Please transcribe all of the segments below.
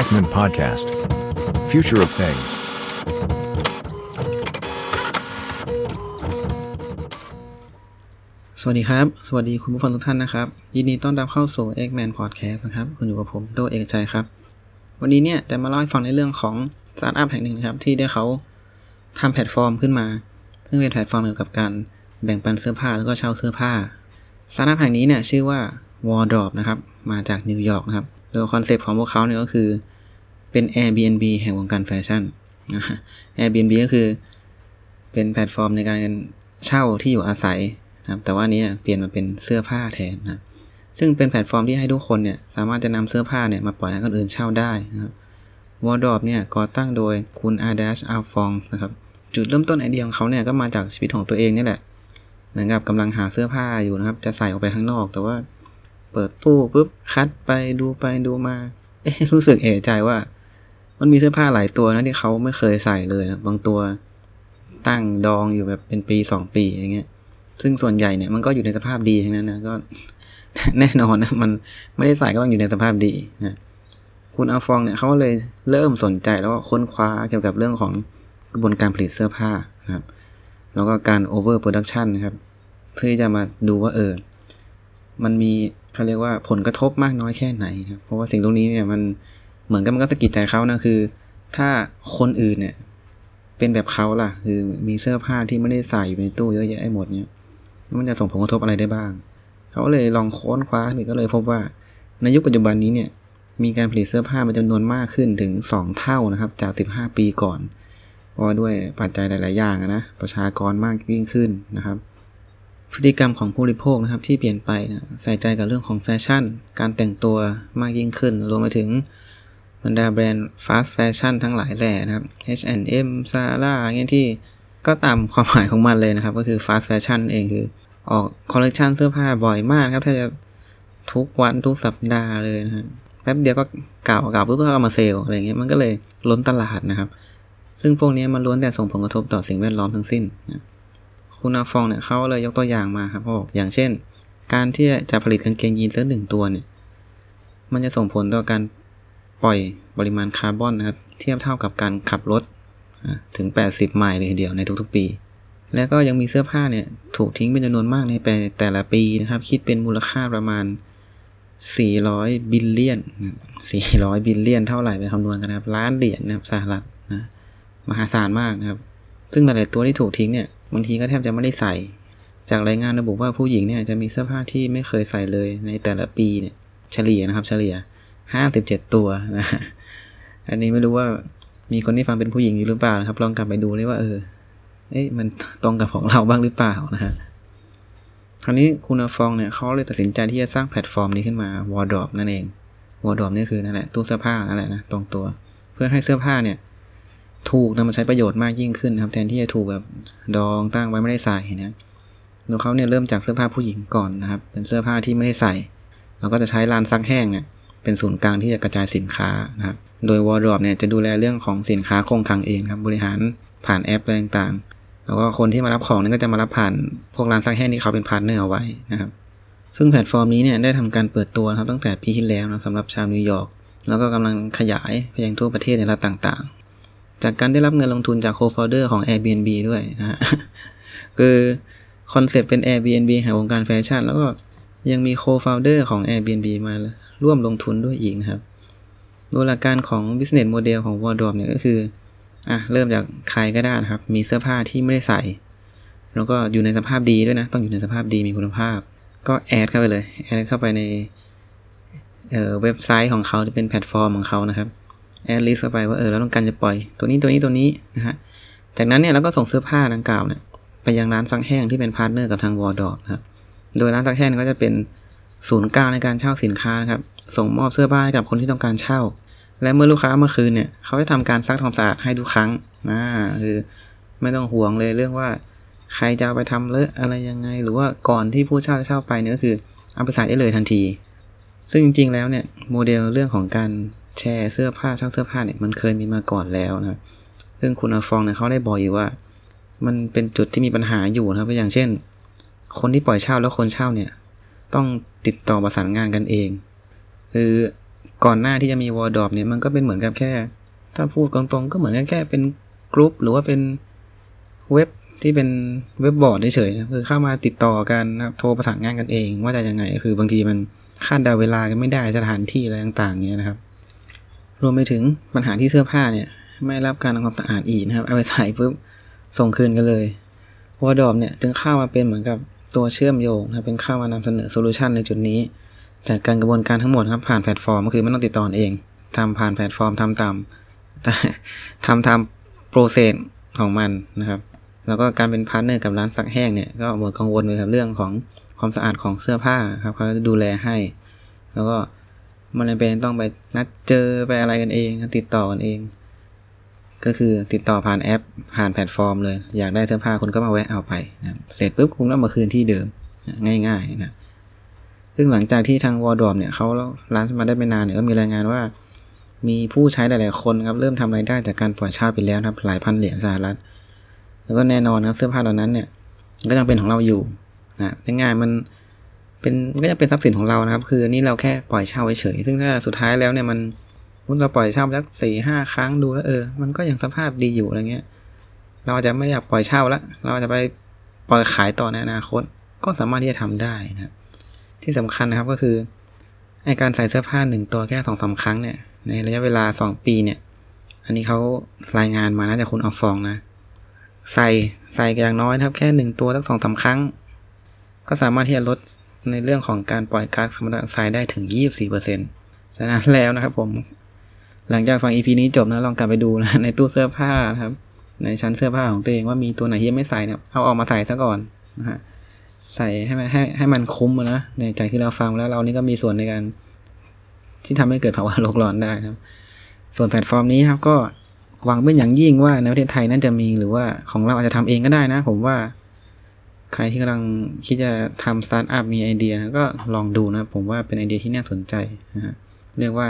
X-Man Podcast. Future of Things. สวัสดีครับ สวัสดีคุณผู้ฟังทุกท่านนะครับ ยินดีต้อนรับเข้าสู่ X-Man Podcast นะครับ คุณอยู่กับผมโดเอกใจครับ วันนี้เนี่ยจะมาเล่าให้ฟังในเรื่องของสตาร์ทอัพแห่งหนึ่งนะครับ ที่ได้เขาทำแพลตฟอร์มขึ้นมา ซึ่งเป็นแพลตฟอร์มเกี่ยวกับการแบ่งปันเสื้อผ้าแล้วก็เช่าเสื้อผ้าสตาร์ทอัพแห่งนี้เนี่ยชื่อว่า Wardrobe นะครับ มาจากนิวยอร์กนะครับ โดย concept ของพวกเขาเนี่ยก็คือ เป็น Airbnb แห่งวงการแฟชั่นนะ Airbnb ก็คือเป็นแพลตฟอร์มในการเช่าที่อยู่อาศัยนะครับ แต่ว่านี้เปลี่ยนมาเป็นเสื้อผ้าแทนนะซึ่งเป็นแพลตฟอร์มที่ให้ทุกคนเนี่ยสามารถจะนำเสื้อผ้าเนี่ยมาปล่อยให้คนอื่นเช่าได้นะครับ Wardrobe เนี่ยก่อตั้งโดยคุณ Adarsh Alphons นะครับ จุดเริ่มต้นไอเดียของเขาเนี่ยก็มาจากชีวิตของตัวเองนี่แหละ เหมือนกับกำลังหาเสื้อผ้าอยู่นะครับ จะใส่ออกไปข้างนอก แต่ว่าเปิดตู้ปุ๊บคัดไปดูไปดูมา เอ๊ะรู้สึกเอะใจว่า มันมีเสื้อผ้าหลายตัวนะที่เขาไม่เคยใส่เลยนะบางตัวตั้งดองอยู่แบบเป็นปีสองปีอย่างเงี้ย ซึ่งส่วนใหญ่เนี่ยมันก็อยู่ในสภาพดีทั้งนั้นนะก็แน่นอนนะมันไม่ได้ใส่ก็ต้องอยู่ในสภาพดีนะคุณอาฟองเนี่ยเขาก็เลยเริ่มสนใจแล้วก็ค้นคว้าเกี่ยวกับเรื่องของกระบวนการผลิตเสื้อผ้านะครับ แล้วก็การ overproduction นะครับ เพื่อจะมาดูว่าเออ มันมีเขาเรียกว่าผลกระทบมากน้อยแค่ไหนครับเพราะว่าสิ่งตรงนี้เนี่ยมัน เหมือนกับมันก็สะกิดใจเขานะคือ ถ้าคนอื่นเนี่ย เป็นแบบเขาล่ะ คือมีเสื้อผ้าที่ไม่ได้ใส่อยู่ในตู้เยอะแยะไปหมดเนี่ยมันจะส่งผลกระทบอะไรได้บ้าง เขาเลยลองค้นคว้าหรือก็เลยพบว่าในยุคปัจจุบันนี้เนี่ยมีการผลิตเสื้อผ้าเป็นจำนวนมากขึ้นถึง 2 เท่านะครับ จาก 15 ปีก่อนเพราะด้วยปัจจัยหลาย ๆ อย่างนะประชากรมากยิ่งขึ้นนะครับ พฤติกรรมของผู้บริโภคนะครับที่เปลี่ยนไปนะใส่ใจกับเรื่องของแฟชั่น การแต่งตัวมากยิ่งขึ้น รวมไปถึง บรรดาแบรนด์ fast fashion ทั้งหลายแหล่นะครับ H&M Zara เงี้ยที่ก็ตามความหมายของมันเลยนะครับ ก็คือ fast fashion เองคือออกคอลเลกชันเสื้อผ้าบ่อยมากครับถ้าจะทุกวันทุกสัปดาห์เลยนะครับแป๊บเดียวก็เก่าเก่าปุ๊บก็เอามาเซลล์อะไรเงี้ยมันก็เลยล้นตลาดนะครับ ซึ่งพวกนี้มันล้วนแต่ส่งผลกระทบต่อสิ่งแวดล้อมทั้งสิ้นนะคุณอาฟองเนี่ยเขาเลยยกตัวอย่างมาครับเขาบอกอย่างเช่น การที่จะผลิตกางเกงยีนสักหนึ่งตัวเนี่ย มันจะส่งผลต่อการ ปล่อยปริมาณคาร์บอนนะครับ เทียบเท่ากับการขับรถถึง 80 ไมล์เลยทีเดียวในทุกๆปี แล้วก็ยังมีเสื้อผ้าเนี่ย ถูกทิ้งเป็นจำนวนมากในแต่ละปีนะครับ คิดเป็นมูลค่าประมาณ 400 billion 400 billion เท่าไหร่ไปคำนวณกันนะครับ ล้านเหรียญนะครับสหรัฐนะมหาศาลมากนะครับ ซึ่งหลายๆตัวที่ถูกทิ้งเนี่ยบางทีก็แทบจะไม่ได้ใส่ จากรายงานระบุว่าผู้หญิงเนี่ยจะมีเสื้อผ้าที่ไม่เคยใส่เลยในแต่ละปีเนี่ยเฉลี่ยนะครับ เฉลี่ย 57ตัวนะอันนี้ไม่รู้ว่ามีคนที่ฟังเป็นผู้หญิงอยู่หรือเปล่านะครับ ลองกลับไปดูเลยว่า เออ เอ๊ะมันตรงกับของเราบ้างหรือเปล่านะฮะคราวนี้คุณอฟองเนี่ยเขาเลยตัดสินใจที่จะสร้างแพลตฟอร์มนี้ขึ้นมา Wardrop นั่นเอง Wardrop นี่คือนั่นแหละตู้เสื้อผ้านั่นแหละนะตรงตัว เพื่อให้เสื้อผ้าเนี่ย ถูกนำมาใช้ประโยชน์มากยิ่งขึ้นครับ แทนที่จะถูกแบบดองตั้งไว้ไม่ได้ใส่นะโดยเขาเนี่ยเริ่มจากเสื้อผ้าผู้หญิงก่อนนะครับ เป็นเสื้อผ้าที่ไม่ได้ใส่เราก็จะใช้ลานซักแห้งเนี่ย เป็นศูนย์กลางที่จะกระจายสินค้านะครับ โดย Wardrobe เนี่ยจะดูแลเรื่องของสินค้าคงคลังเองครับ บริหารผ่านแอปอะไรต่างๆ แล้วก็คนที่มารับของนี่ก็จะมารับผ่านพวกร้านซักแห้งที่เขาเป็น partner เอาไว้นะครับ ซึ่งแพลตฟอร์มนี้เนี่ยได้ทำการเปิดตัวครับตั้งแต่ปีที่แล้วนะสำหรับชาวนิวยอร์ก แล้วก็กำลังขยายไปยังทั่วประเทศในรัฐต่างๆ จากการได้รับเงินลงทุนจาก co-founder ของ Airbnb ด้วยนะฮะคือ concept เป็น Airbnb แห่งวงการแฟชั่น แล้วก็ยังมี co-founder ของ Airbnb มา ร่วมลงทุนด้วยอีกนะครับ โดยหลักการของ business model ของ Wardrobe เนี่ยก็คืออะเริ่มจากใครก็ได้นะครับ มีเสื้อผ้าที่ไม่ได้ใส่ แล้วก็อยู่ในสภาพดีด้วยนะ ต้องอยู่ในสภาพดีมีคุณภาพ ก็ add เข้าไปเลย add เข้าไปในเว็บไซต์ของเขาที่เป็นแพลตฟอร์มของเขานะครับ add list เข้าไปว่าเออเราต้องการจะปล่อยตัวนี้ตัวนี้ตัวนี้นะฮะจากนั้นเนี่ยเราก็ส่งเสื้อผ้าดังกล่าวเนี่ยไปยังร้านซักแห้งที่เป็น partner กับทาง Wardrobe นะครับโดยร้านซักแห้งก็จะเป็น ศูนย์กลางในการเช่าสินค้านะครับ ส่งมอบเสื้อผ้าให้กับคนที่ต้องการเช่า และเมื่อลูกค้ามาคืนเนี่ย เขาจะทำการซักทำความสะอาดให้ทุกครั้งนะคือไม่ต้องห่วงเลยเรื่องว่า ใครจะไปทำเลอะอะไรยังไง หรือว่าก่อนที่ผู้เช่าจะเช่าไปเนี่ยก็คือเอาไปใส่ได้เลยทันที ซึ่งจริง ๆ แล้วเนี่ยโมเดลเรื่องของการแชร์เสื้อผ้าเช่าเสื้อผ้าเนี่ยมันเคยมีมาก่อนแล้วนะซึ่งคุณอาฟองเนี่ยเขาได้บอกอยู่ว่า มันเป็นจุดที่มีปัญหาอยู่นะครับอย่างเช่น คนที่ปล่อยเช่าแล้วคนเช่าเนี่ย ต้องติดต่อประสานงานกันเอง คือก่อนหน้าที่จะมีวอลดอปเนี่ยมันก็เป็นเหมือนกับแค่ ถ้าพูดตรงๆก็เหมือนกันแค่เป็นกลุ่มหรือว่าเป็นเว็บที่เป็นเว็บบอร์ดเฉยๆนะคือเข้ามาติดต่อกันนะโทรประสานงานกันเอง ว่าจะยังไง คือบางทีมันคาดเดาเวลากันไม่ได้สถานที่อะไรต่างๆเนี้ยนะครับ รวมไปถึงปัญหาที่เสื้อผ้าเนี่ย ไม่รับการทำความสะอาดอีกนะครับเอาไปใส่ปุ๊บส่งคืนกันเลย Wardrobe เนี่ยจึงเข้ามาเป็นเหมือนกับ ตัวเชื่อมโยงนะครับเป็นเข้ามานำเสนอ solution ในจุดนี้ จัดการกระบวนการทั้งหมดครับผ่านแพลตฟอร์มก็คือไม่ต้องติดต่อเองทำผ่านแพลตฟอร์มทำตามทำทำ process ของมันนะครับ แล้วก็การเป็น partner กับร้านซักแห้งเนี่ยก็หมดกังวลเลยครับเรื่องของความสะอาดของเสื้อผ้าครับเขาจะดูแลให้ แล้วก็มันไม่จำเป็นต้องไปนัดเจอไปอะไรกันเองติดต่อกันเอง ก็คือติดต่อผ่านแอป ผ่านแพลตฟอร์มเลย อยากได้เสื้อผ้าคุณก็มาแวะเอาไปนะเสร็จปุ๊บคุณก็มาคืนที่เดิมง่าย ๆ นะ ซึ่งหลังจากที่ทาง Wardrobe เนี่ยเขา run มาได้ไม่นานเนี่ยก็มีรายงานว่า มีผู้ใช้หลาย ๆ คนครับเริ่มทำรายได้จากการปล่อยเช่าไปแล้วครับหลายพันเหรียญสหรัฐ แล้วก็แน่นอนครับเสื้อผ้าเหล่านั้นเนี่ยก็ยังเป็นของเราอยู่นะง่ายๆมันเป็นก็จะเป็นทรัพย์สินของเรานะครับ คือนี่เราแค่ปล่อยเช่าเฉยๆซึ่งถ้าสุดท้ายแล้วเนี่ยมัน เราปล่อยเช่าสักสี่ห้าครั้งดูแล้วเออ มันก็ยังสภาพดีอยู่อะไรเงี้ย เราจะไม่อยากปล่อยเช่าละ เราจะไปปล่อยขายต่อในอนาคต ก็สามารถที่จะทำได้นะที่สำคัญนะครับก็คือไอการใส่เสื้อผ้าหนึ่งตัวแค่สองสาครั้งเนี่ยในระยะเวลาสองปีเนี่ย อันนี้เขารายงานมานะจากคุณออฟฟองนะ ใส่ใส่อย่างน้อยนะครับ แค่หนึ่งตัวสักสองสาครั้ง ก็สามารถที่จะลดในเรื่องของการปล่อยก๊าซคาร์บอนไดออกไซด์ได้ถึง 24%ฉะนั้นแล้วนะครับผม หลังจากฟัง EP นี้จบนะลองกลับไปดูนะในตู้เสื้อผ้านะครับ ในชั้นเสื้อผ้าของตัวเองว่ามีตัวไหนที่ยังไม่ใส่เนี่ยเอาออกมาใส่ซะก่อนนะฮะใส่ให้มันให้ให้มันคุ้มนะในใจที่เราฟังแล้วเรานี่ก็มีส่วนในการ ที่ทำให้เกิดภาวะโลกร้อนได้ครับ ส่วนแพลตฟอร์มนี้ครับก็หวังเป็นอย่างยิ่งว่าในประเทศไทยนั่นจะมีหรือว่าของเราอาจจะทำเองก็ได้นะ ผมว่า ใครที่กำลังคิดจะทำสตาร์ทอัพมีไอเดียก็ลองดูนะ ผมว่าเป็นไอเดียที่น่าสนใจนะฮะเรียกว่า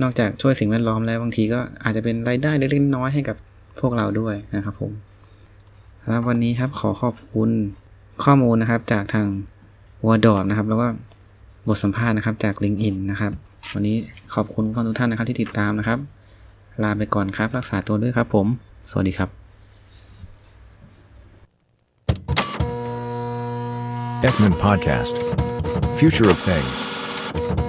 นอกจากช่วยสิ่งแวดล้อมแล้วบางทีก็อาจจะเป็นรายได้เล็กๆน้อยให้กับพวกเราด้วยนะครับผมสำหรับวันนี้ครับขอขอบคุณข้อมูลนะครับจากทาง Wardrobe นะครับ แล้วก็บทสัมภาษณ์นะครับจาก l i n k ์อินนะครับ วันนี้ขอบคุณทุกท่านนะครับที่ติดตามนะครับ ลาไปก่อนครับ รักษาตัวด้วยครับผม สวัสดีครับ Ekman Podcast. Future of Things.